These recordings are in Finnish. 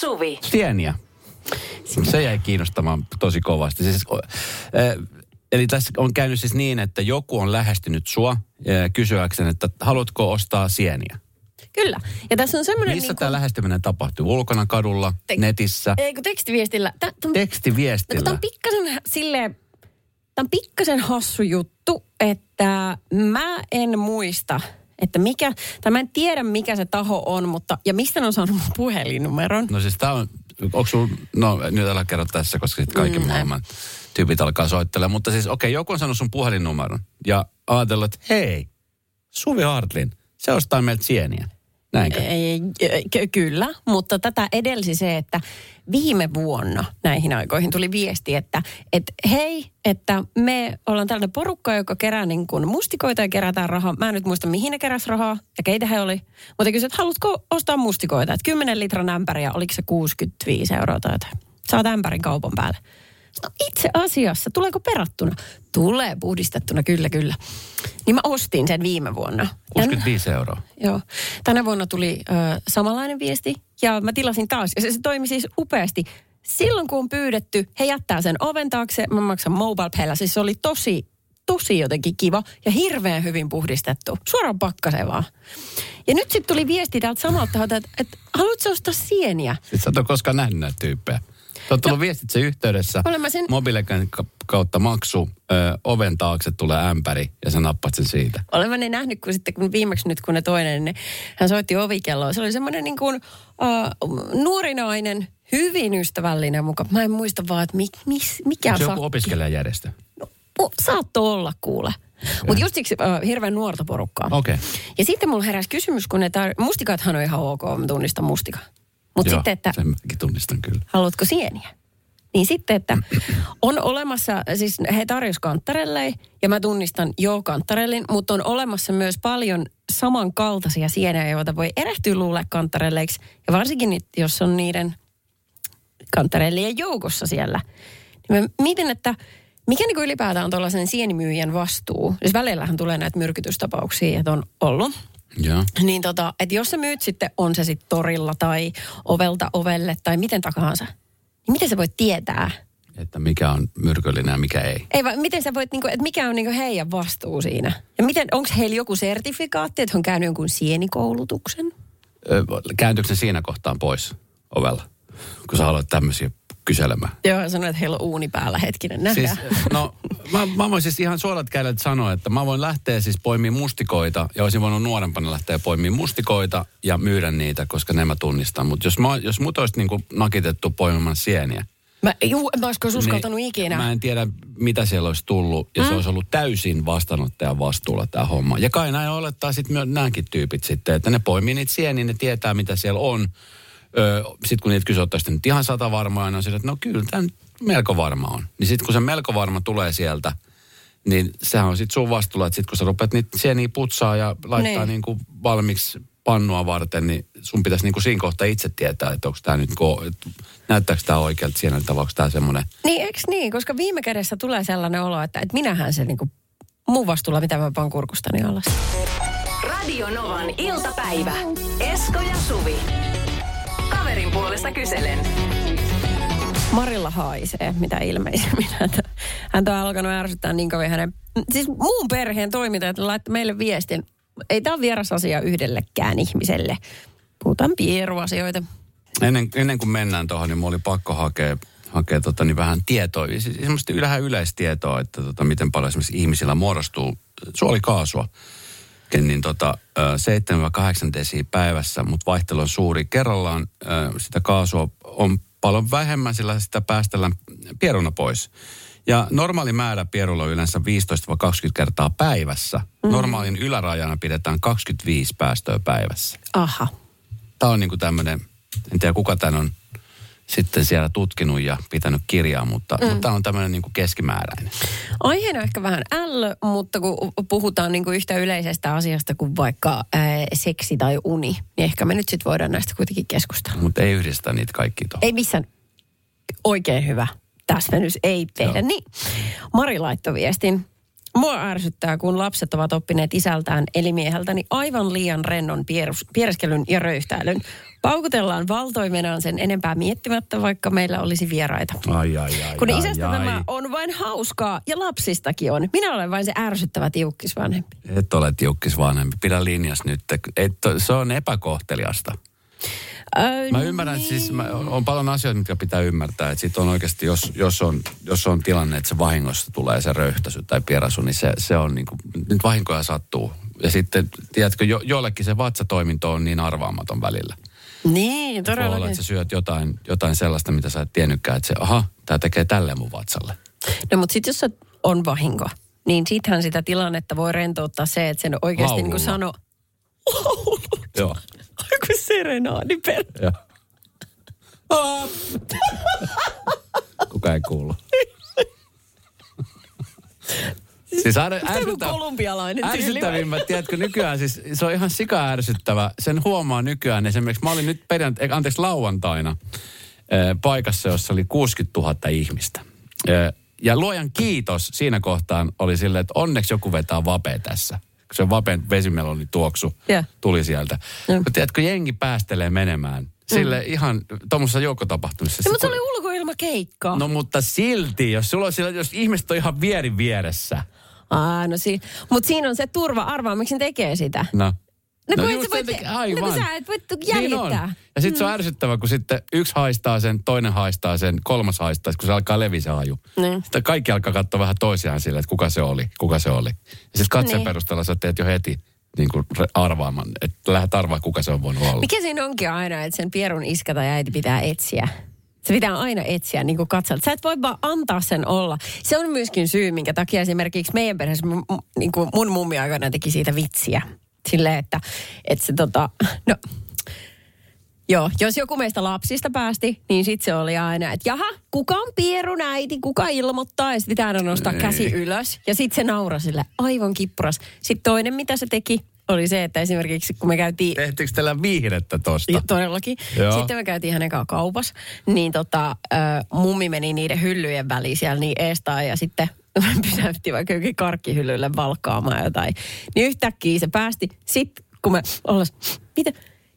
Suvi. Sieniä. Se jäi kiinnostamaan tosi kovasti. Siis, äh, eli tässä on käynyt siis niin, että joku on lähestynyt sua äh, kysyäkseen, että haluatko ostaa sieniä? Kyllä. Ja tässä on semmoinen... Missä niin tämä lähestyminen tapahtuu? Ulkona, kadulla, Te- netissä, Ei kun tekstiviestillä. Tää, tää, tekstiviestillä? Tämä on pikkasen silleen, tämä on pikkasen hassu juttu, että mä en muista, että mikä, tai mä en tiedä mikä se taho on, mutta, ja mistä ne on saanut mun puhelinnumeron. No siis tää on, onko sul, no nyt älä kerro tässä, koska sitten kaikki mm, maailman tyypit alkaa soittelemaan. Mutta siis okei, okay, joku on saanut sun puhelinnumeron ja ajatellut, että hei, Suvi Hartlin, se ostaa meiltä sieniä. Näinkö? Kyllä, mutta tätä edelsi se, että viime vuonna näihin aikoihin tuli viesti, että et, hei, että me ollaan tällainen porukka, joka kerää niin kuin mustikoita ja kerätään rahaa. Mä en nyt muista, mihin ne keräs rahaa ja keitä he oli. Mutta kysyin, että haluatko ostaa mustikoita? Että 10 litran ämpäriä, oliko se 65 euroa tai jotain. Saat ämpärin kaupan päälle. No itse asiassa, tuleeko perattuna? Tulee puhdistettuna, kyllä, kyllä. Niin mä ostin sen viime vuonna. 65 euroa. Joo. Tänä vuonna tuli ö, samanlainen viesti ja mä tilasin taas. Ja se, se toimi siis upeasti. Silloin kun on pyydetty, he jättää sen oven taakse, mä maksan mobile paylla. Siis se oli tosi, tosi jotenkin kiva ja hirveän hyvin puhdistettu. Suoraan pakkaseen vaan. Ja nyt sitten tuli viesti täältä samalta että, että haluatko ostaa sieniä? Sitten sä et ole koskaan nähnyt näitä tyyppejä. Sä oot tullut no, viestitse yhteydessä, Olen mä sen- mobiilekan kautta maksu, ö, oven taakse tulee ämpäri ja sä nappat sen siitä. Olen mä ne nähnyt, kun sitten kun viimeksi nyt kun ne toinen, niin hän soitti ovikelloa. Se oli semmoinen niin kuin uh, nuori nainen, hyvin ystävällinen mukaan. Mä en muista vaan, että mi, mis, mikä se joku opiskelijajärjestö? No, saattoi olla kuule. Mutta just siksi uh, hirveän nuorta porukkaa. Okay. Ja sitten mulla heräsi kysymys, kun ne tar- mustikathan on ihan ok, mä tunnistan mustika. Mutta sitten, että Sen mäkin tunnistan kyllä. haluatko sieniä? Niin sitten, että on olemassa, siis he tarjos kanttarelle ja mä tunnistan jo kanttarellin, mutta on olemassa myös paljon samankaltaisia sieniä, joita voi erehtyä luulla kanttarelleiksi. Ja varsinkin jos on niiden kanttarellien joukossa siellä. Niin mä mietin, että mikä niin ylipäätään on tuollaisen sienimyyjän vastuu? Siis välillähän tulee näitä myrkytystapauksia, että on ollut. Joo. Niin tota, että jos sä myyt sitten, on se sitten torilla tai ovelta ovelle tai miten tahansa, niin miten sä voit tietää? Että mikä on myrkyllinen ja mikä ei. Ei vaan, miten sä voit, niinku, että mikä on niinku heidän vastuu siinä? Ja miten, onko heillä joku sertifikaatti, että on käynyt jonkun sienikoulutuksen? Ö, Kääntyykö ne siinä kohtaan pois ovella, kun sä aloit tämmöisiä kyselemään? Joo, sanoin, että heillä on uuni päällä hetkinen, nähdään. Siis, no, mä, mä voin siis ihan suorat kädet sanoa, että mä voin lähteä siis poimimaan mustikoita, ja olisin voinut nuorempana lähteä poimimaan mustikoita ja myydä niitä, koska ne mä tunnistan. Mutta jos, mä, jos mut olisi niinku nakitettu poimimaan sieniä, Mä, juu, mä olisiko uskaltanut niin ikinä. Mä en tiedä, mitä siellä olisi tullut, ja se olisi ollut täysin vastaanottajan vastuulla tämä homma. Ja kai näin olettaa sitten myös nämäkin tyypit sitten, että ne poimii niitä sieniä, ne tietää, mitä siellä on. Sitten kun niitä kysyy, että nyt ihan sata varmaa, niin on sillä, että no kyllä, tämä melko varma on. Niin sitten kun se melko varma tulee sieltä, niin sehän on sitten sun vastuulla, että sitten kun sä rupeat niitä sieniä putsaa ja laittaa Niin. niin. kuin valmiiksi pannua varten, niin sun pitäisi niin kuin siinä kohtaa itse tietää, että onko tämä nyt, ko- että näyttääkö tämä oikealta sieneltä, vai onko tämä semmoinen Niin, eikö niin? Koska viime kädessä tulee sellainen olo, että, että minähän se niinku mun vastuulla, mitä mä pan kurkustani alas. Radio Novan iltapäivä. Esko ja Suvi. Puolesta kyselen. Marilla haisee, mitä ilmeisemmin. Häntä, häntä on alkanut ärsyttää niin kovin hänen... Siis muun perheen toimintajat laittoi meille viestin. Ei tämä ole vieras asia yhdellekään ihmiselle. Puhutaan pieruasioita. Ennen, ennen kuin mennään tuohon, niin mulla oli pakko hakea, hakea tota, niin vähän tietoa, siis semmoista vähän yleistietoa, että tota, miten paljon esimerkiksi ihmisillä muodostuu suolikaasua. Niin tota, ö, 7-8 desiä päivässä, mutta vaihtelu on suuri. Kerrallaan sitä kaasua on paljon vähemmän, sillä sitä päästellään pieruna pois. Ja normaali määrä pierulla on yleensä 15-20 kertaa päivässä. Mm. Normaalin ylärajana pidetään 25 päästöä päivässä Aha. tämä on niinku tämmöinen, en tiedä kuka tämän on sitten siellä tutkinut ja pitänyt kirjaa, mutta, mm. mutta tämä on tämmöinen niinku keskimääräinen. Aiheena ehkä vähän ällö, mutta kun puhutaan niin kuin yhtä yleisestä asiasta kuin vaikka ää, seksi tai uni, niin ehkä me nyt sitten voidaan näistä kuitenkin keskustella. Mutta ei yhdistä niitä kaikki tuohon. Ei missään oikein hyvä täsmennys, ei tehdä. Joo. Niin, Mari laittoi viestin. Mua ärsyttää, kun lapset ovat oppineet isältään eli mieheltäni aivan liian rennon pierus, piereskelyn ja röyhtäilyn. Paukutellaan valtoimenaan sen enempää miettimättä, vaikka meillä olisi vieraita. Ai, ai, ai, Kun ai, isästä ai. tämä on vain hauskaa ja lapsistakin on. Minä olen vain se ärsyttävä tiukkisvanhempi. Et ole tiukkis vanhempi. Pidä linjas nyt. Et, se on epäkohteliasta. Mä ymmärrän, niin. siis mä, on, on paljon asioita, mitkä pitää ymmärtää. Että sit on oikeasti, jos, jos, on, jos on tilanne, että se vahingossa tulee se röyhtäisy tai pierasu, niin se, se on niin kuin, nyt vahinkoja sattuu. Ja sitten, tiedätkö, jo, joillekin se vatsatoiminto on niin arvaamaton välillä. Niin, Voi olla, että sä syöt jotain, jotain sellaista, mitä sä et tiennytkään, että se, aha, tämä tekee tälleen mun vatsalle. No mutta sitten jos se on vahinko, niin sittenhän sitä tilannetta voi rentouttaa se, että sen oikeasti niin kuin sano... Joo. Aiku serenaadi per... Joo. Kuka ei kuulu. siis Joku ärsyttävä, kolumbialainen ärsyttävimmät, tiedätkö, nykyään siis se on ihan sika ärsyttävä. Sen huomaa nykyään esimerkiksi, mä olin nyt perjant- eh, anteeksi lauantaina eh, paikassa, jossa oli 60 000 ihmistä. Eh, Ja luojan kiitos siinä kohtaan oli silleen, että onneksi joku vetää vapea tässä. Kun se vapen vesimeloni tuoksu Joo. tuli sieltä. Joo. Mutta tiedätkö, jengi päästelee menemään. Sille ihan tuommoisessa joukkotapahtumissa. No, mutta se oli ulkoilmakeikka. No mutta silti, jos, sulla on sillä, jos ihmiset on ihan vierin vieressä. Aa, no si- mutta siinä on se turva. Arvaa, miksi ne tekee sitä. No. No, kun et just sä voit- takia- no kun aivan. sä et voi Niin on. jäljittää. Ja sitten se on ärsyttävä, kun sitten yksi haistaa sen, toinen haistaa sen, kolmas haistaa, kun se alkaa levi se haju. Niin. Sitten kaikki alkaa katsoa vähän toisiaan sille, että kuka se oli, kuka se oli. Ja sitten katseen Niin. perusteella sä teet jo heti niin kuin arvaamaan, että lähdet arvaa, kuka se on voinut olla. Mikä siinä onkin aina, että sen pierun iskä tai äiti pitää etsiä? Se pitää aina etsiä, niin kuin katsella. Sä et voi vaan antaa sen olla. Se on myöskin syy, minkä takia esimerkiksi meidän perheessä niin kuin mun mummi aikana teki siitä vitsiä. Silleen, että, että se tota, no, Joo, jos joku meistä lapsista päästi, niin sitten se oli aina, että jaha, kuka on pierun äiti, kuka ilmoittaa, ja sitten pitää aina nostaa Ei. käsi ylös. Ja sitten se naurasi sille aivan kippuras. Sitten toinen, mitä se teki, oli se, että esimerkiksi kun me käytiin Tehtiinkö teillä viihdettä tosta? ja todellakin. Joo. Sitten me käytiin hänen kanssaan kaupassa, niin tota, ö, mummi meni niiden hyllyjen väliin siellä niin eestaan ja sitten pysäytti vaikka jokin karkkihyllylle valkkaamaan jotain. Niin yhtäkkiä se päästi. Sitten kun me ollas, mitä?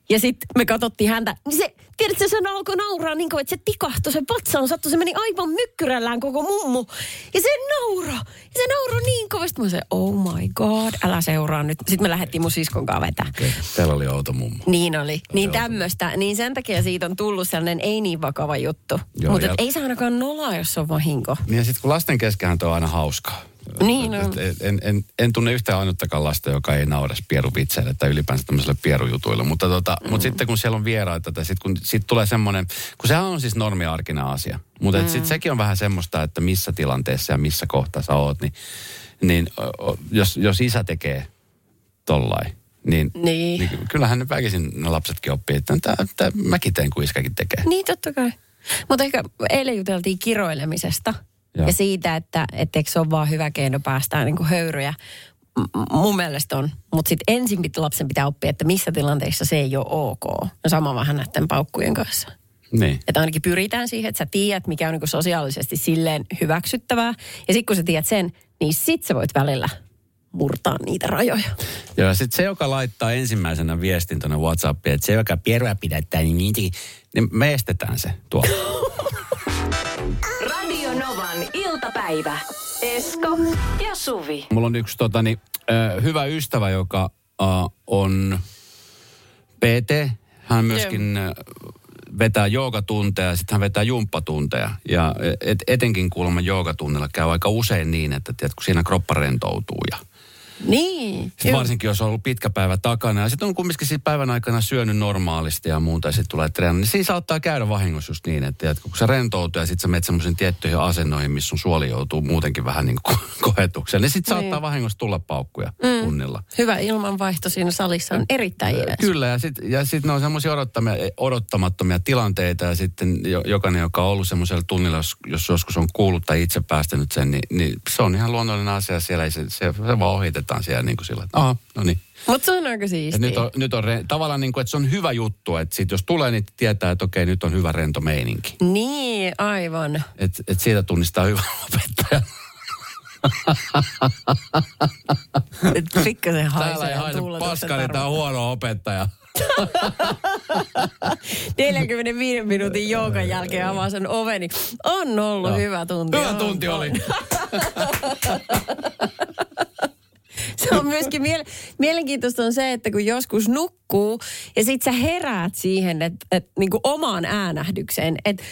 Ja sitten me katsottiin häntä, niin se, tiedätkö, se alkoi nauraa niin kuin, että se tikahtui, se vatsaan sattui, se meni aivan mykkyrällään koko mummu. Ja se nauro, ja se nauro niin kovasti. Mä sanoin, oh my god, älä seuraa nyt. Sitten me lähdettiin mun siskon kanssa vetää. Okei, Teillä oli outo mummo. Niin oli. Niin tämmöistä. Niin sen takia siitä on tullut sellainen ei niin vakava juttu. Mutta ja- ei se ainakaan nolaa, jos se on vahinko. Niin ja sitten kun lasten keskenhän tuo on aina hauskaa. Niin on. Et- et- En, en, en tunne yhtään ainuttakaan lasta, joka ei naures pieruvitseille tai ylipäänsä tämmöiselle pierujutuille. Mutta, tota, mm. mutta sitten kun siellä on vieraita, tai sitten kun sit tulee semmoinen, kun sehän on siis normiarkina asia. Mutta mm. sitten sekin on vähän semmoista, että missä tilanteessa ja missä kohtaa sä oot, niin, niin jos, jos isä tekee tollain, niin, Niin. niin kyllähän ne väkisin ne lapsetkin oppii, että tää, tää, mäkin teen kuin iskäkin tekee. Niin totta kai. Mutta ehkä eilen juteltiin kiroilemisesta. Joo. Ja siitä, että et eikö se ole vaan hyvä keino päästään niin höyryjä. M- mun mielestä on. Mutta sitten ensin pit- lapsen pitää oppia, että missä tilanteissa se ei ole ok. No sama vähän näiden paukkujen kanssa. Niin. Että ainakin pyritään siihen, että sä tiedät, mikä on niin sosiaalisesti silleen hyväksyttävää. Ja sitten kun sä tiedät sen, niin sit sä voit välillä murtaa niitä rajoja. Joo, ja sitten se, joka laittaa ensimmäisenä viestin tuonne WhatsAppiin, että se, joka pierua pidättää, niin, niin me estetään se tuolla. Iltapäivä. Esko ja Suvi. Mulla on yksi totani, äh, hyvä ystävä, joka äh, on PT. Hän myöskin äh, vetää joogatunteja ja sitten hän vetää jumppatunteja. Ja et, etenkin kuulemma joogatunnilla käy aika usein niin, että tiedät, kun siinä kroppa rentoutuu ja Niin. Joo. varsinkin, jos on ollut pitkä päivä takana ja sitten on kumminkin siitä päivän aikana syönyt normaalisti ja muuta ja sitten tulee treeni, niin siinä saattaa käydä vahingossa just niin, että tiedätkö, kun se rentoutuu ja sitten sä menet semmoisiin tiettyihin asennoihin, missä sun suoli joutuu muutenkin vähän niin kuin kohetukseen, niin sitten saattaa Niin. vahingossa tulla paukkuja mm. tunnilla. Hyvä ilmanvaihto siinä salissa on erittäin jees. Kyllä, ja sitten ja sit ne on semmoisia odottamattomia tilanteita, ja sitten jo, jokainen, joka on ollut semmoisella tunnilla, jos, jos joskus on kuullut tai itse päästänyt sen, niin, niin se on ihan luonnollinen asia siellä, ei se, se, se vaan ohitetaan siellä niin kuin sillä, että aha, no niin. Mutta se on aika siistiä. nyt on, nyt on re, tavallaan niin kuin, että se on hyvä juttu, että sit jos tulee, niin tietää, että okei, nyt on hyvä rento meininki. Niin, aivan. Että et siitä tunnistaa hyvän opettajan. Nyt pikkasen haisee. Täällä ei haise niin on huono opettaja. 45 minuutin joukan jälkeen avaa sen oveni. On ollut Joo. hyvä tunti. Hyvä tunti oli. Se on myöskin miele- mielenkiintoista on se, että kun joskus nukkuu ja sit sä heräät siihen, että et, niinku omaan äänähdykseen, että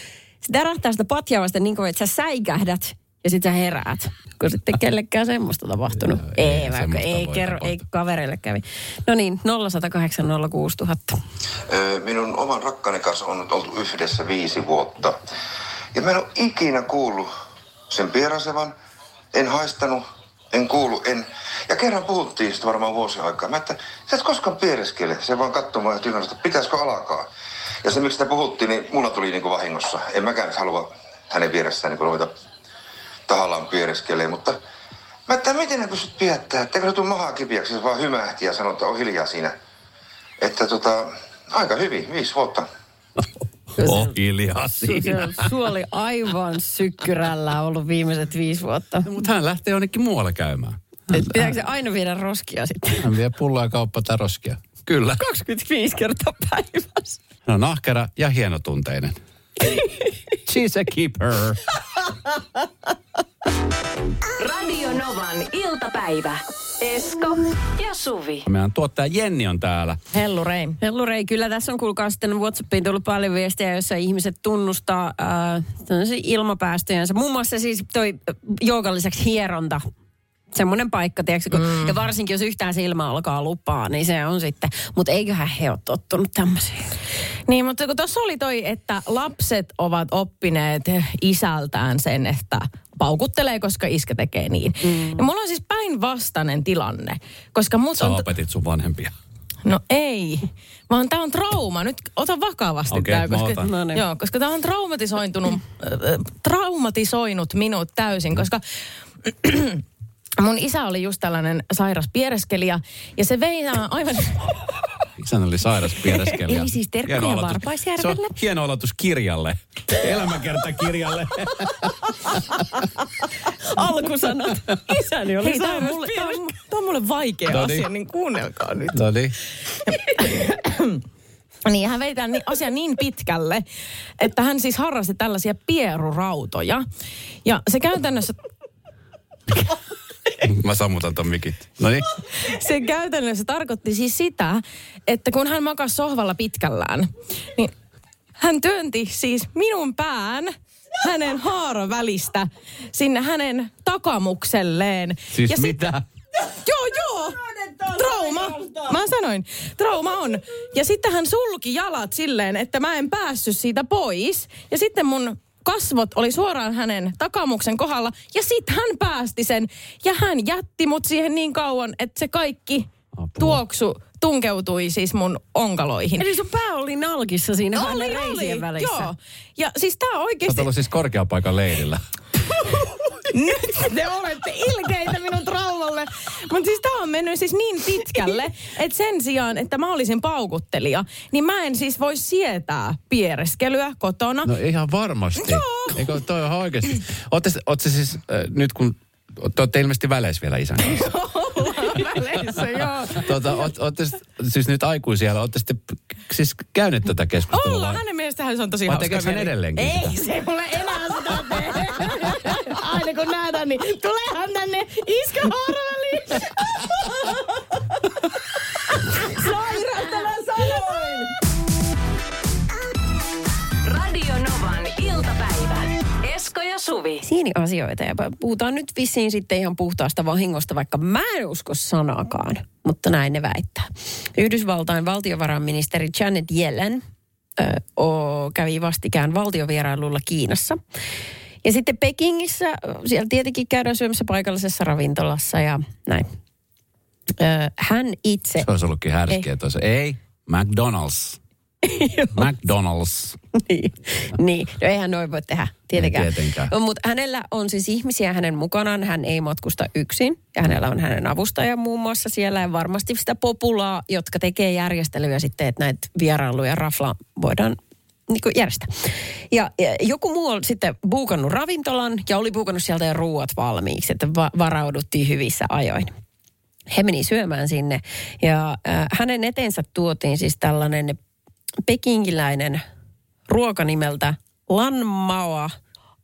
se tärähtää sitä patjaa vasta niin kuin, että sä säikähdät ja sit sä heräät. Kun sitten kellekään semmoista tapahtunut. Joo, ei, ei ei, vaikka, semmoista ei, kerro, ei kavereille kävi. No niin, 0108 06000. Ö, Minun oman rakkani kanssa on nyt oltu yhdessä viisi vuotta. Ja mä en ole ikinä kuullut sen pierasevan, en haistanut, en kuulu, en... Ja kerran puhuttiin sitä varmaan vuosi aikaa. Mä että sä et koskaan piereskele. Se vaan katsoo mua ja tyhjänä, että pitäisikö alkaa. Ja se miksi sitä puhuttiin, niin mulla tuli niin kuin vahingossa. En mäkään halua hänen vieressään niin ruveta tahallaan piereskelee, mutta mä että miten ne pystyt pidättämään, etteikö se tule mahaa kipiäksi, se vaan hymähti ja sanoi, että on hiljaa siinä. Että tota, aika hyvin, viisi vuotta. Oh, hiljaa Se, siinä. su oli aivan sykkyrällä ollut viimeiset viisi vuotta. Mutta hän lähtee jonnekin muualle käymään. Et pitääkö se aina viedä roskia sitten? Hän vie pulloa ja kauppa tai roskia. Kyllä. 25 kertaa päivässä. No nahkera ja hienotunteinen. She's a keeper. Radio Novan iltapäivä. Esko ja Suvi. Meidän tuottaja Jenni on täällä. Hellu Rei. Hellurei, kyllä tässä on kuulkaa sitten Whatsappiin tullut paljon viestejä, joissa ihmiset tunnustaa äh, tämmöisiä ilmapäästöjensä. Muun muassa siis toi joogan lisäksi hieronta. Semmoinen paikka, tiedätkö, kun, mm. ja varsinkin jos yhtään silmä alkaa lupaa, niin se on sitten. Mutta eiköhän he ole tottunut tämmöisiin. Niin, mutta kun tuossa oli toi, että lapset ovat oppineet isältään sen, että paukuttelee, koska iskä tekee niin. Mm. Ja mulla on siis päinvastainen tilanne, koska mut Sä on... opetit sun vanhempia. No ei, vaan tämä on trauma. Nyt ota vakavasti Okei, tämä, mä koska. No niin. joo, koska tämä on traumatisointunut, äh, traumatisoinut minut täysin, koska mun isä oli just tällainen sairas piereskelija ja se vei nämä aivan... Isän oli sairas piereskelijä. Eli siis terkkuja aloitus. Varpaisjärvelle. Se on hieno aloitus kirjalle. Elämäkertakirjalle. Alkusanat. Isäni oli Hei, tämä on, mulle, tää on, tää on mulle vaikea niin. asia, niin kuunnelkaa nyt. no niin. Niin hän vei tämän asian niin pitkälle, että hän siis harrasti tällaisia pierurautoja. Ja se käytännössä, Mä sammutan ton mikit. No niin. se käytännössä tarkoitti siis sitä, että kun hän makasi sohvalla pitkällään, niin hän työnti siis minun pään hänen haaran välistä sinne hänen takamukselleen. Siis ja sit- mitä? Joo, joo. Trauma. Mä sanoin, trauma on. Ja sitten hän sulki jalat silleen, että mä en päässyt siitä pois. Ja sitten mun kasvot oli suoraan hänen takamuksen kohdalla. Ja sitten hän päästi sen. Ja hän jätti mut siihen niin kauan, että se kaikki Apua. tuoksu tunkeutui siis mun onkaloihin. Eli sun pää oli nalkissa siinä oli, oli, välissä. Joo. Ja siis tää Sä oot oikeesti... ollut siis korkeapaikan leirillä. Nyt te olette ilkeitä minun traumalle. Mutta siis tämä on mennyt siis niin pitkälle, että sen sijaan, että mä olisin paukuttelija, niin mä en siis voi sietää piereskelyä kotona. No ihan varmasti. Joo. Eikö toi ihan oikeasti? Ootte, ootte siis äh, nyt kun... Te olette ilmeisesti väleissä vielä isän kanssa. Väleissä, joo. Tuota, oot, ootte siis nyt aikuisia, ootte sitten siis käyneet tätä keskustelua? Ollaan, vai- hänen mielestään se on tosi Vai hauska. tekeekö hän edelleenkin Ei, sitä? se ei mulle enää sitä tee. Kun nähdään, niin tuleehan tänne iskä haaraväliin. Sairautta mä sanoin. Radio Novan iltapäivä. Esko ja Suvi. Siinä asioita ja puhutaan nyt vissiin sitten ihan puhtaasta vahingosta, vaikka mä en usko sanakaan, mutta näin ne väittää. Yhdysvaltain valtiovarainministeri Janet Yellen ö, o, kävi vastikään valtiovierailulla Kiinassa. Ja sitten Pekingissä, siellä tietenkin käydään syömässä paikallisessa ravintolassa ja näin. Ö, hän itse... Se olisi ollutkin härskiä tuossa. Ei, McDonald's. McDonald's. niin, niin. No eihän noin voi tehdä, tietenkään. Ei tietenkään. Mutta hänellä on siis ihmisiä hänen mukanaan. Hän ei matkusta yksin. Ja hänellä on hänen avustaja muun muassa siellä. Ja varmasti sitä populaa, jotka tekee järjestelyjä sitten, että näitä vierailuja rafla voidaan niin kuin järjestää. Ja, ja joku muu oli sitten buukannut ravintolan ja oli buukannut sieltä jo ruuat valmiiksi, että va- varauduttiin hyvissä ajoin. He meni syömään sinne ja äh, hänen eteensä tuotiin siis tällainen pekingiläinen ruoka nimeltä Lanmao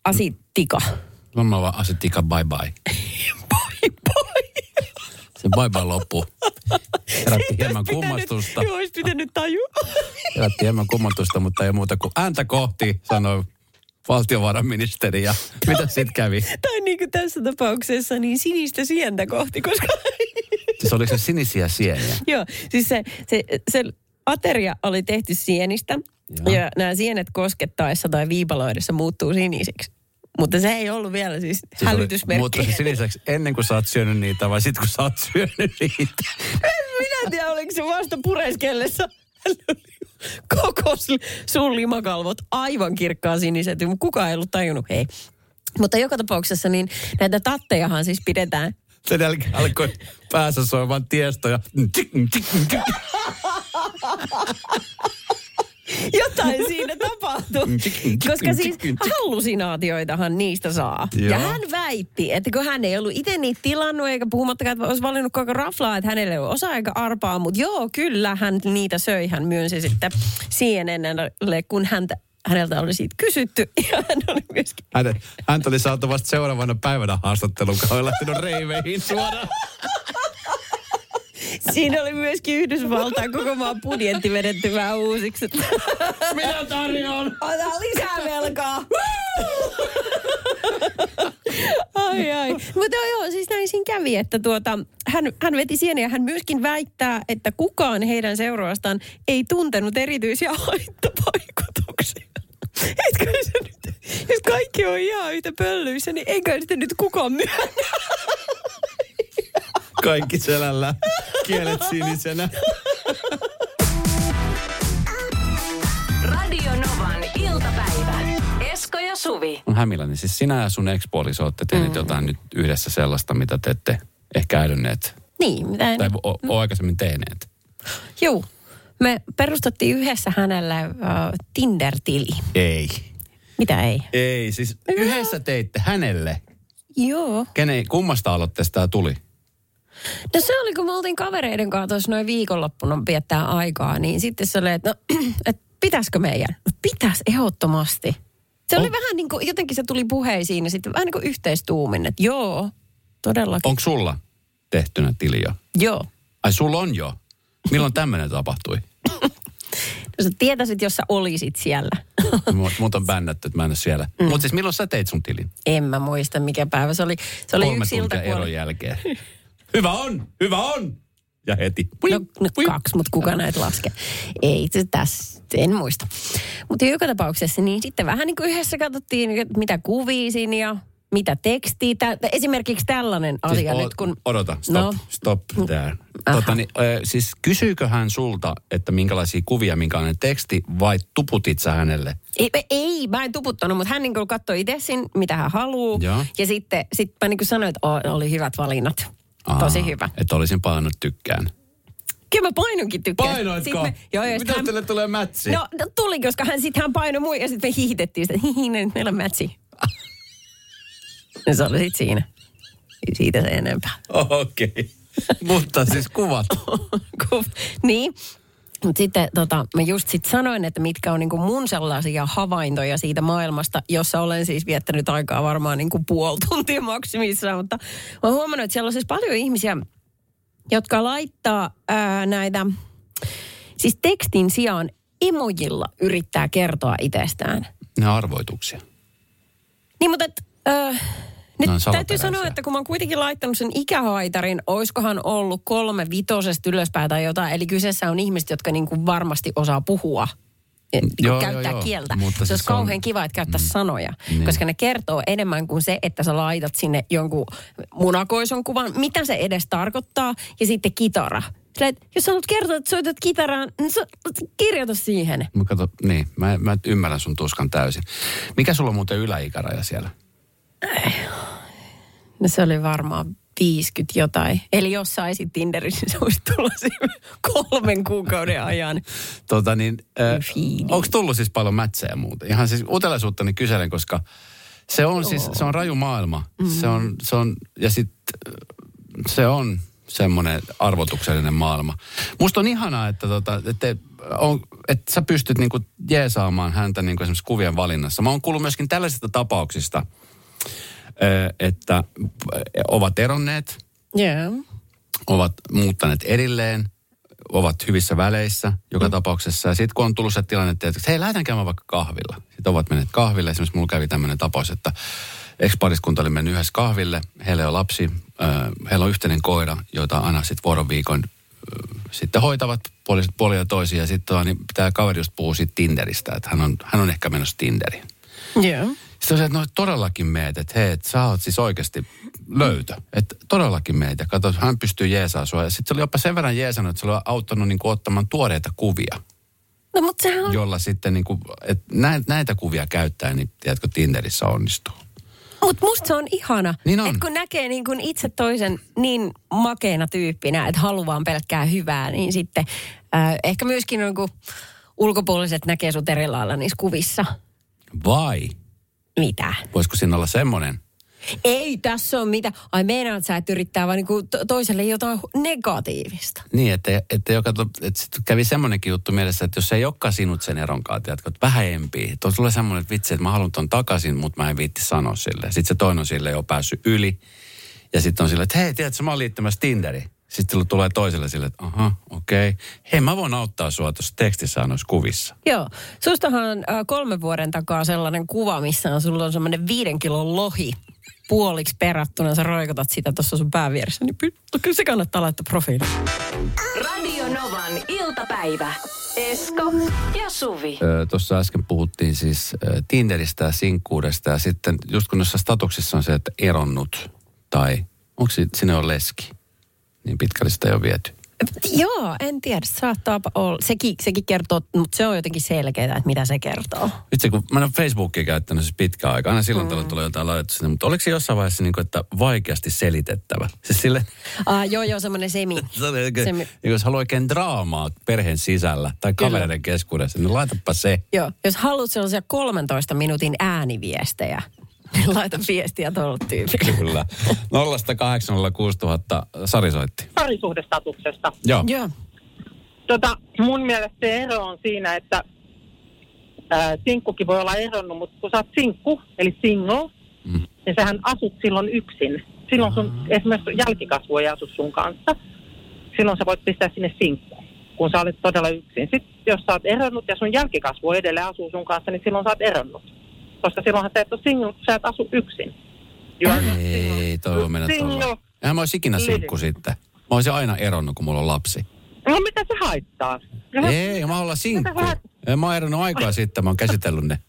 Asittika. Lomma vaan asettika bye bye. Bye bye. Se bye bye loppuu. Herätti hieman kummastusta. Joo, olisi pitänyt tajua. Herätti hieman kummastusta, mutta ei muuta kuin ääntä kohti, sanoi valtiovarainministeri. Ja mitä sitten kävi? tai niin kuin tässä tapauksessa, niin sinistä sientä kohti, koska... Siis oliko se sinisiä sieniä? Joo, siis se, se, se ateria oli tehty sienistä. Joo. Ja nämä sienet koskettaessa tai viipaloidessa muuttuu sinisiksi. Mutta se ei ollut vielä siis, Siis hälytysmerkki. Mutta se siniseksi ennen kuin sä oot syönyt niitä vai sitten kun sä oot syönyt niitä? En minä tiedä, oliko se vasta pureskellessa. Koko sun limakalvot aivan kirkkaan siniset, mutta kukaan ei ollut tajunnut, hei. Mutta joka tapauksessa niin näitä tattejahan siis pidetään Sen jälkeen alkoi päässä soivan tiesto ja... Jotain siinä tapahtui. Koska siis hallusinaatioitahan niistä saa. Joo. Ja hän väitti, että kun hän ei ollut itse niitä tilannut, eikä puhumattakaan, että olisi valinnut koko raflaa, että hänelle ei ole osa eikä arpaa. Mutta joo, kyllä hän niitä söi. Hän myönsi sitten CNNlle, kun häntä, häneltä oli siitä kysytty. Ja hän oli myöskin Hän, hän oli saatu vasta seuraavana päivänä haastattelun, kun oli lähtenyt reiveihin suoraan. Siinä oli myöskin Yhdysvaltain koko maan budjetti vedetty vähän uusiksi. Minä tarjoan! Ota lisää velkaa. ai ai. Mutta joo, siis näin siinä kävi, että tuota, hän, hän veti sieniä ja hän myöskin väittää, että kukaan heidän seuraastaan ei tuntenut erityisiä haittavaikutuksia. Etkö se nyt, jos kaikki on ihan yhtä pöllyissä, niin eikö sitä nyt kukaan myönnä? Kaikki selällä, kielet sinisenä. Radio Novan iltapäivä. Esko ja Suvi. On hämilläni. Siis sinä ja sun ex-puoliso olette tehneet mm. jotain nyt yhdessä sellaista, mitä te ette ehkä älyneet Niin, mitä en... tai o, o, aikaisemmin tehneet. Juu. Me perustettiin yhdessä hänelle uh, Tinder-tili. Ei. Mitä ei? Ei, siis yhdessä teitte hänelle. Joo. Kenen, kummasta aloitteesta tämä tuli? No se oli, kun me oltiin kavereiden kanssa tuossa noin viikonloppuna viettää aikaa, niin sitten se oli, että no, et pitäisikö meidän? No pitäisi ehdottomasti. Se oli On- vähän niin kuin, jotenkin se tuli puheisiin ja sitten vähän niin kuin yhteistuumin, että joo, todellakin. Onko sulla tehtynä tili jo? Joo. Ai sulla on jo? Milloin tämmöinen tapahtui? No sä tietäisit, jos sä olisit siellä. Mut, mut on bännätty, että mä en ole siellä. Mm. Mutta siis milloin sä teit sun tilin? en mä muista, mikä päivä se oli. Se oli Kolme yksi ilta, tuntia eron oli... jälkeen. hyvä on, hyvä on! Ja heti. No, no kaksi, mutta kuka näitä laskee? Ei, tässä, en muista. Mutta joka tapauksessa, niin sitten vähän niin kuin yhdessä katsottiin, mitä kuvia siinä ja mitä tekstiä. Tä, esimerkiksi tällainen asia o- nyt, kun... Odota, stop, No. stop there. Aha. Tota, niin, siis kysyykö hän sulta, että minkälaisia kuvia, minkälainen teksti, vai tuputit sä hänelle? Ei, ei, mä en tuputtanut, mutta hän niin katsoi itse siinä, mitä hän haluaa. Joo. Ja sitten sit mä niin sanoin, että oli hyvät valinnat. Aa, Tosi hyvä. Että olisin painanut tykkään. Kyllä mä painonkin tykkään. Painoitko? Me, joo, joo, Mitä hän, teille tulee mätsi? No, no tuli, koska hän sitten hän painoi mui ja sitten me hiihitettiin sitä. Hihi, nyt meillä on mätsi. Ja se oli sitten siinä. Siitä se enempää. Okei. Okay. Mutta siis kuvat. Niin. Mutta sitten tota, mä just sit sanoin, että mitkä on niinku mun sellaisia havaintoja siitä maailmasta, jossa olen siis viettänyt aikaa varmaan niinku puoli tuntia maksimissaan. Mutta mä oon huomannut, että siellä on siis paljon ihmisiä, jotka laittaa ää, näitä, siis tekstin sijaan emojilla yrittää kertoa itsestään. Ne arvoituksia. Niin, mutta et, ö, nyt Ne on täytyy sanoa, että kun mä oon kuitenkin laittanut sen ikähaitarin, oiskohan ollut kolme vitosesta ylöspäin tai jotain. Eli kyseessä on ihmiset, jotka niin kuin varmasti osaa puhua. ja Niin Joo, käyttää joo, kieltä. Mutta se olisi siis on- kauhean kiva, että käyttää sanoja. Niin. Koska ne kertoo enemmän kuin se, että sä laitat sinne jonkun munakoison kuvan. Mitä se edes tarkoittaa? Ja sitten kitara. Sillä, että jos sä haluat kertoa, että soitat kitaraan, niin sä, kirjoita siihen. Mä, kato, niin, mä, mä ymmärrän sun tuskan täysin. Mikä sulla on muuten yläikäraja siellä? No se oli varmaan 50 jotain. Eli jos saisit Tinderissä, niin se olisi tullut kolmen kuukauden ajan. Tota niin, äh, Fiidi. onko tullut siis paljon mätsejä muuten? Ihan siis uteliaisuutta niin kyselen, koska se on siis, se on raju maailma. Mm. Se on, se on, ja sitten se on semmoinen arvotuksellinen maailma. Musta on ihanaa, että, tota, että, on, että sä pystyt niinku jeesaamaan häntä niinku esimerkiksi kuvien valinnassa. Mä oon kuullut myöskin tällaisista tapauksista, että ovat eronneet, Joo. ovat muuttaneet erilleen, ovat hyvissä väleissä joka mm. tapauksessa. Ja sitten kun on tullut se tilanne, että hei, lähdetään käymään vaikka kahvilla. Sitten ovat menneet kahville. Esimerkiksi mulla kävi tämmöinen tapaus, että ex-pariskunta oli mennyt yhdessä kahville. Heillä on lapsi, heillä on yhteinen koira, jota aina sitten vuoron viikon sitten hoitavat puoliset puolia toisia. Ja sitten niin tämä kaveri just puhuu siitä Tinderistä, että hän on, hän on ehkä menossa Tinderiin. Joo. Sitten on se, että no todellakin meet, että hei, sä oot siis oikeasti löytö. Että todellakin meet ja kato, hän pystyy jeesaa sua. Ja sitten se oli jopa sen verran jeesannut, että se oli auttanut niin kuin ottamaan tuoreita kuvia, No mutta sehän on... jolla sitten niin kuin, että näitä, näitä kuvia käyttää, niin tiedätkö, Tinderissä onnistuu. Mutta musta se on ihana, Niin on. että kun näkee niin kun itse toisen niin makeena tyyppinä, että haluaa pelkkää hyvää, niin sitten äh, ehkä myöskin niin kun ulkopuoliset näkee sut eri lailla niissä kuvissa. Vai Mitä? voisiko siinä olla semmoinen? Ei tässä ole mitä. Ai meinaat sä, että yrittää vaan niin to- toiselle jotain negatiivista. Niin, että, että, joka, että sit kävi semmoinenkin juttu mielessä, että jos ei olekaan sinut sen eronkaan, tiedätkö, että vähän empii. Tuossa tulee semmoinen, että vitsi, että mä haluan ton takaisin, mutta mä en viitti sanoa sille. Sitten se toinen on sille jo päässyt yli. Ja sitten on silleen, että hei, tiedätkö, mä oon liittämässä Tinderi. Sitten tulee toiselle sille, että aha, okei. Okay. Hei, mä voin auttaa sua tuossa tekstissä ja noissa kuvissa. Joo. Sustahan on äh, kolme vuoden takaa sellainen kuva, missä on sulla on semmoinen viiden kilon lohi puoliksi perattuna. Sä roikotat sitä tuossa sun pää vieressä. Niin py- kyllä se kannattaa laittaa profiiliin. Radio Novan iltapäivä. Esko ja Suvi. Öö, Tuossa äsken puhuttiin siis ö, Tinderistä ja sinkkuudesta ja sitten just kun noissa statuksissa on se, että eronnut tai onko si- sinne on leski, niin pitkälle sitä ei ole viety. Joo, en tiedä. Saattaa olla. Sekin, sekin kertoo, mutta se on jotenkin selkeää, että mitä se kertoo. Itse kun mä en ole Facebookia käyttänyt siis pitkään aikaa, aina silloin mm. tulee jotain laitettu sinne, mutta oliko se jossain vaiheessa niin kuin, että vaikeasti selitettävä? Siis sille, Ah, joo, joo, semmoinen semi. se oli oikein, Se- niin jos haluaa oikein draamaa perheen sisällä tai kavereiden keskuudessa, niin laitapa se. Joo, jos haluat sellaisia 13 minuutin ääniviestejä, laita viestiä tuolla tyypille. Kyllä. 0806000 Sari soitti. parisuhdestatuksesta. Joo. Joo. Tota, mun mielestä se ero on siinä, että ää, sinkkukin voi olla eronnut, mutta kun sä oot sinkku, eli single, Mm. mm. niin sähän asut silloin yksin. Silloin sun esimerkiksi jälkikasvu ei asu sun kanssa. Silloin sä voit pistää sinne sinkku, kun sä olet todella yksin. Sitten jos sä oot eronnut ja sun jälkikasvu edelleen asuu sun kanssa, niin silloin sä oot eronnut. Koska silloinhan sä et ole single, kun sä et asu yksin. Single. Ei, toi on mennä tuolla. Mä olisi ikinä sinkku sitten. Mä olisin aina eronnut, kun mulla on lapsi. No mitä se haittaa? Ei, mä olla sinkku. Mä oon eronnut aikaa sitten, mä oon käsitellyt ne.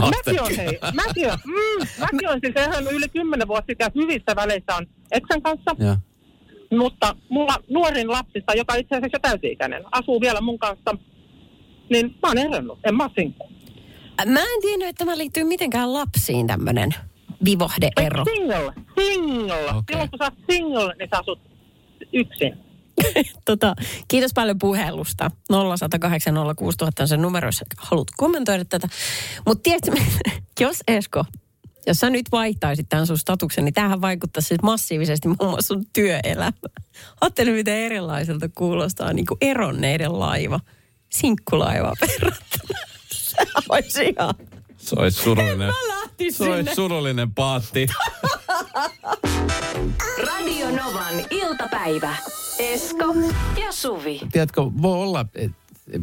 Mäkin on hei, mäkin on, mm, mäkin on siis eronnut yli kymmenen vuotta sitten hyvissä väleissä on eksän kanssa. Ja. Mutta mulla nuorin lapsista, joka itse asiassa jo täysi-ikäinen, asuu vielä mun kanssa, niin mä oon eronnut, en mä sinkku. Mä en tiennyt, että tämä liittyy mitenkään lapsiin tämmöinen vivahdeero. Single, single. Okei. Silloin kun sä oot single, niin sä asut yksin. tota, kiitos paljon puhelusta. 0806000 on se numero, jos haluat kommentoida tätä. Mutta tiedätkö, jos Esko, jos sä nyt vaihtaisit tämän sun statuksen, niin tämähän vaikuttaisi siis massiivisesti muun muassa sun työelämään. Ajattele, miten erilaiselta kuulostaa niin kuin eronneiden laiva, sinkkulaiva verrattuna. Sehän olisi ihan... Se olisi surullinen. Se olisi surullinen paatti. Radio Novan iltapäivä. Esko ja Suvi. Tiedätkö, voi olla et,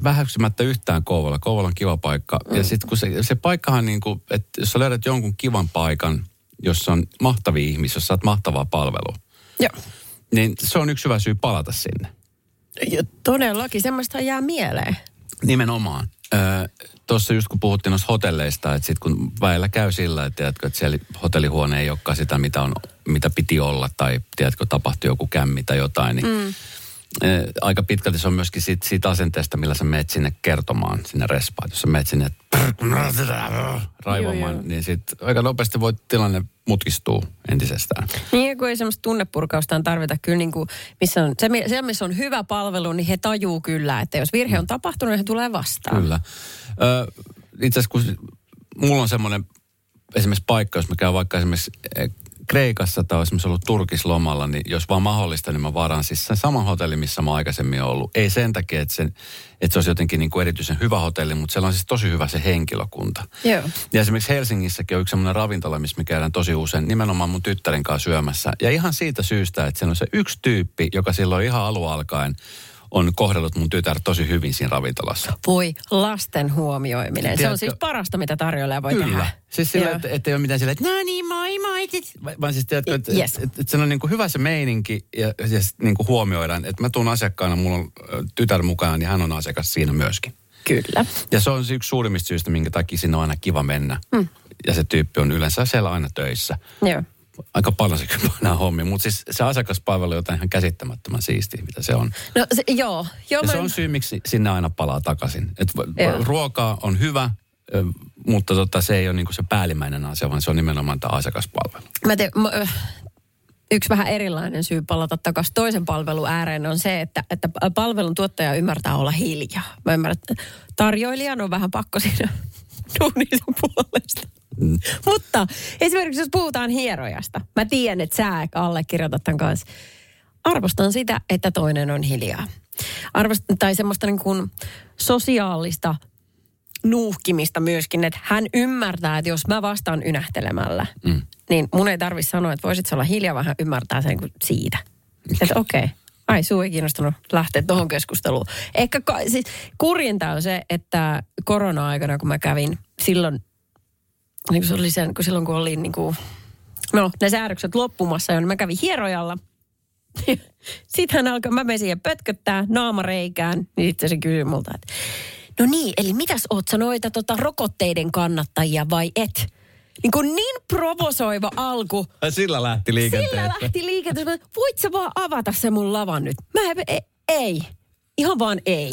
väheksymättä yhtään Kouvola. Kouvola on kiva paikka. Mm. Ja sitten kun se, se paikkahan niin kuin, että jos sä löydät jonkun kivan paikan, jossa on mahtavia ihmisiä, jos saat mahtavaa palvelua, Joo. niin se on yksi hyvä syy palata sinne. Ja todellakin, semmoista jää mieleen. Nimenomaan. Tuossa just kun puhuttiin noista hotelleista, että sit kun väillä käy sillä, että, tiedätkö, että siellä hotellihuone ei olekaan sitä, mitä, on, mitä piti olla, tai tiedätkö, tapahtui joku kämmi tai jotain, niin mm. Eh, aika pitkälti se on myöskin siitä, siitä asenteesta, millä sä meet sinne kertomaan, sinne respaan. Jos sä meet sinne raivomaan, Joo, joo. niin sit aika nopeasti voi tilanne mutkistuu entisestään. Niin, kun ei semmoista tunnepurkaustaan tarvita kyllä niin kuin, missä on, se, se, missä on hyvä palvelu, niin he tajuu kyllä, että jos virhe on tapahtunut, niin he tulee vastaan. Kyllä. Ö, itse asiassa kun mulla on semmoinen esimerkiksi paikka, jos mä käyn vaikka esimerkiksi eh, Kreikassa tai esimerkiksi ollut Turkislomalla, niin jos vaan mahdollista, niin mä varaan siis sen saman hotellin, missä mä aikaisemmin olen ollut. Ei sen takia, että, sen, että se olisi jotenkin niin kuin erityisen hyvä hotelli, mutta siellä on siis tosi hyvä se henkilökunta. Joo. Ja esimerkiksi Helsingissäkin on yksi semmoinen ravintola, missä me käydään tosi usein nimenomaan mun tyttären kanssa syömässä. Ja ihan siitä syystä, että siellä on se yksi tyyppi, joka silloin ihan alun alkaen on kohdellut mun tytär tosi hyvin siinä ravintolassa. Voi lasten huomioiminen. Se on Tiedätkö- siis parasta, mitä tarjoilija voi Kyllä. tehdä. Siis sillä, että, että ei ole mitään sillä, että no niin, moi moi. Vaan siis tiedätkö, että, Yes. että, että, se on niin kuin hyvä se meininki ja, ja niin kuin huomioidaan, että mä tuun asiakkaana, mulla on tytär mukana, niin hän on asiakas siinä myöskin. Kyllä. Ja se on yksi suurimmista syistä, minkä takia sinne on aina kiva mennä. Mm. Ja se tyyppi on yleensä siellä aina töissä. Joo. Aika paljon se kyllä painaa hommia, mutta siis se asiakaspalvelu on jotain ihan käsittämättömän siistiä, mitä se on. No se, joo. joo Ja mä se on syy, miksi sinne aina palaa takaisin. Et Joo. ruokaa on hyvä, mutta tota, se ei ole niinku se päällimmäinen asia, vaan se on nimenomaan tämä asiakaspalvelu. Mä te, mä, yksi vähän erilainen syy palata takaisin toisen palvelun ääreen on se, että, että palvelun tuottaja ymmärtää olla hiljaa. Mä ymmärrän, että tarjoilijan on vähän pakko siinä duunissa puolesta. Mm. Mutta esimerkiksi jos puhutaan hierojasta, mä tiedän, että sä allekirjoitat tämän kanssa. Arvostan sitä, että toinen on hiljaa. Arvostan, tai semmoista niin kuin sosiaalista nuuhkimista myöskin, että hän ymmärtää, että jos mä vastaan ynähtelemällä, mm. niin mun ei tarvitse sanoa, että voisit olla hiljaa, vaan hän ymmärtää sen kuin siitä. Että okei, okay. Ai suu ei kiinnostunut lähteä tuohon keskusteluun. Ehkä ka- siis kurjinta on se, että korona-aikana, kun mä kävin silloin, niin kuin se oli sen, kun silloin kun oli niin kuin, no ne säädökset loppumassa niin mä kävin hierojalla. Sitten hän alkoi, mä menin siihen pötköttää naamareikään, niin sitten se kysyi multa, että no niin, eli mitäs oot sä noita tota, rokotteiden kannattajia vai et? Niin kuin niin provosoiva alku. Sillä lähti Sillä lähti liikenteessä. Mä, Voit sä vaan avata se mun lavan nyt? Mä en, ei, ei. Ihan vaan ei.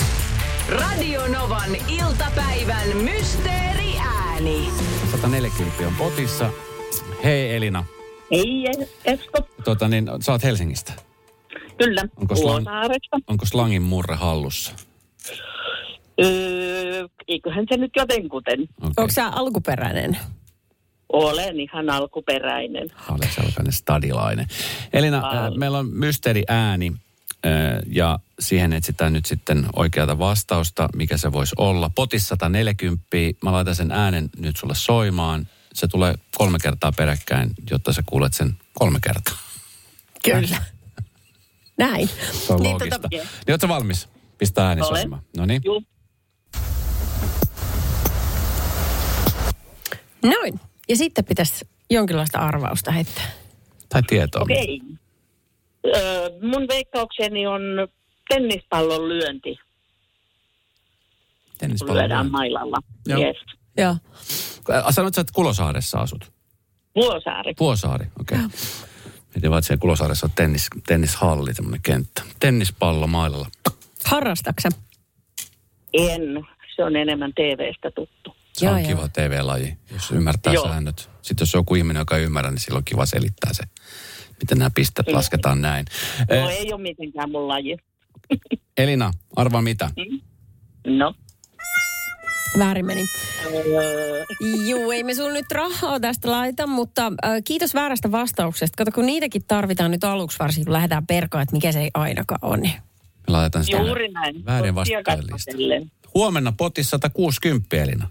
Radio Novan iltapäivän mysteeriääni. 140 on potissa. Hei Elina, Ei, Esko. tota, niin, sä oot Helsingistä. Kyllä, Onko slang-. Onko slangin murre hallussa? Öö, eiköhän se nyt jotenkuten. Okay. Onko sä alkuperäinen? Olen ihan alkuperäinen. Olen sellainen stadilainen. Elina, Paljon. äh, meillä on mysteeri ääni äh, ja siihen etsitään nyt sitten oikeata vastausta, mikä se voisi olla. Potissa 140, mä laitan sen äänen nyt sulle soimaan. Se tulee kolme kertaa peräkkäin, jotta sä kuulet sen kolme kertaa. Kyllä. Näin. Se on Niin, loogista. tota- Niin, ootko valmis? Pistää ääni soimaan. No niin. Noin. Ja sitten pitäisi jonkinlaista arvausta heittää. Tai tietoa. okei. Okay. Öö, mun veikkaukseni on tennispallon lyönti, kun Tennispallo. lyödään mailalla. Joo. Yes. Joo. Sanoit sä, että Kulosaaressa asut? Vuosaari. Vuosaari, okei. Okay. Mietin vaan, että siellä Kulosaaressa on tennis, tennishalli, semmoinen kenttä. Tennispallo mailalla. Harrastaksä? En. Se on enemmän TV-stä tuttu. Se Joo, on joo. kiva TV-laji, jos ymmärtää Joo. säännöt. Sitten jos joku ihminen, joka ei ymmärrä, niin silloin on kiva selittää se, miten nämä pistet lasketaan näin. No Eh, ei ole mitenkään mun laji. Elina, arvaa mitä? No. Väärin meni. Öö, Juu, ei me sun nyt rahaa tästä laita, mutta äh, kiitos väärästä vastauksesta. Kato, kun niitäkin tarvitaan nyt aluksi varsinkin, kun lähdetään perkaan, että mikä se ei ainakaan ole. Niin. Me laitetaan sitä juuri näin. väärin Pottia vastakkain lista. kasvatellen. Huomenna potissa 160, Elina.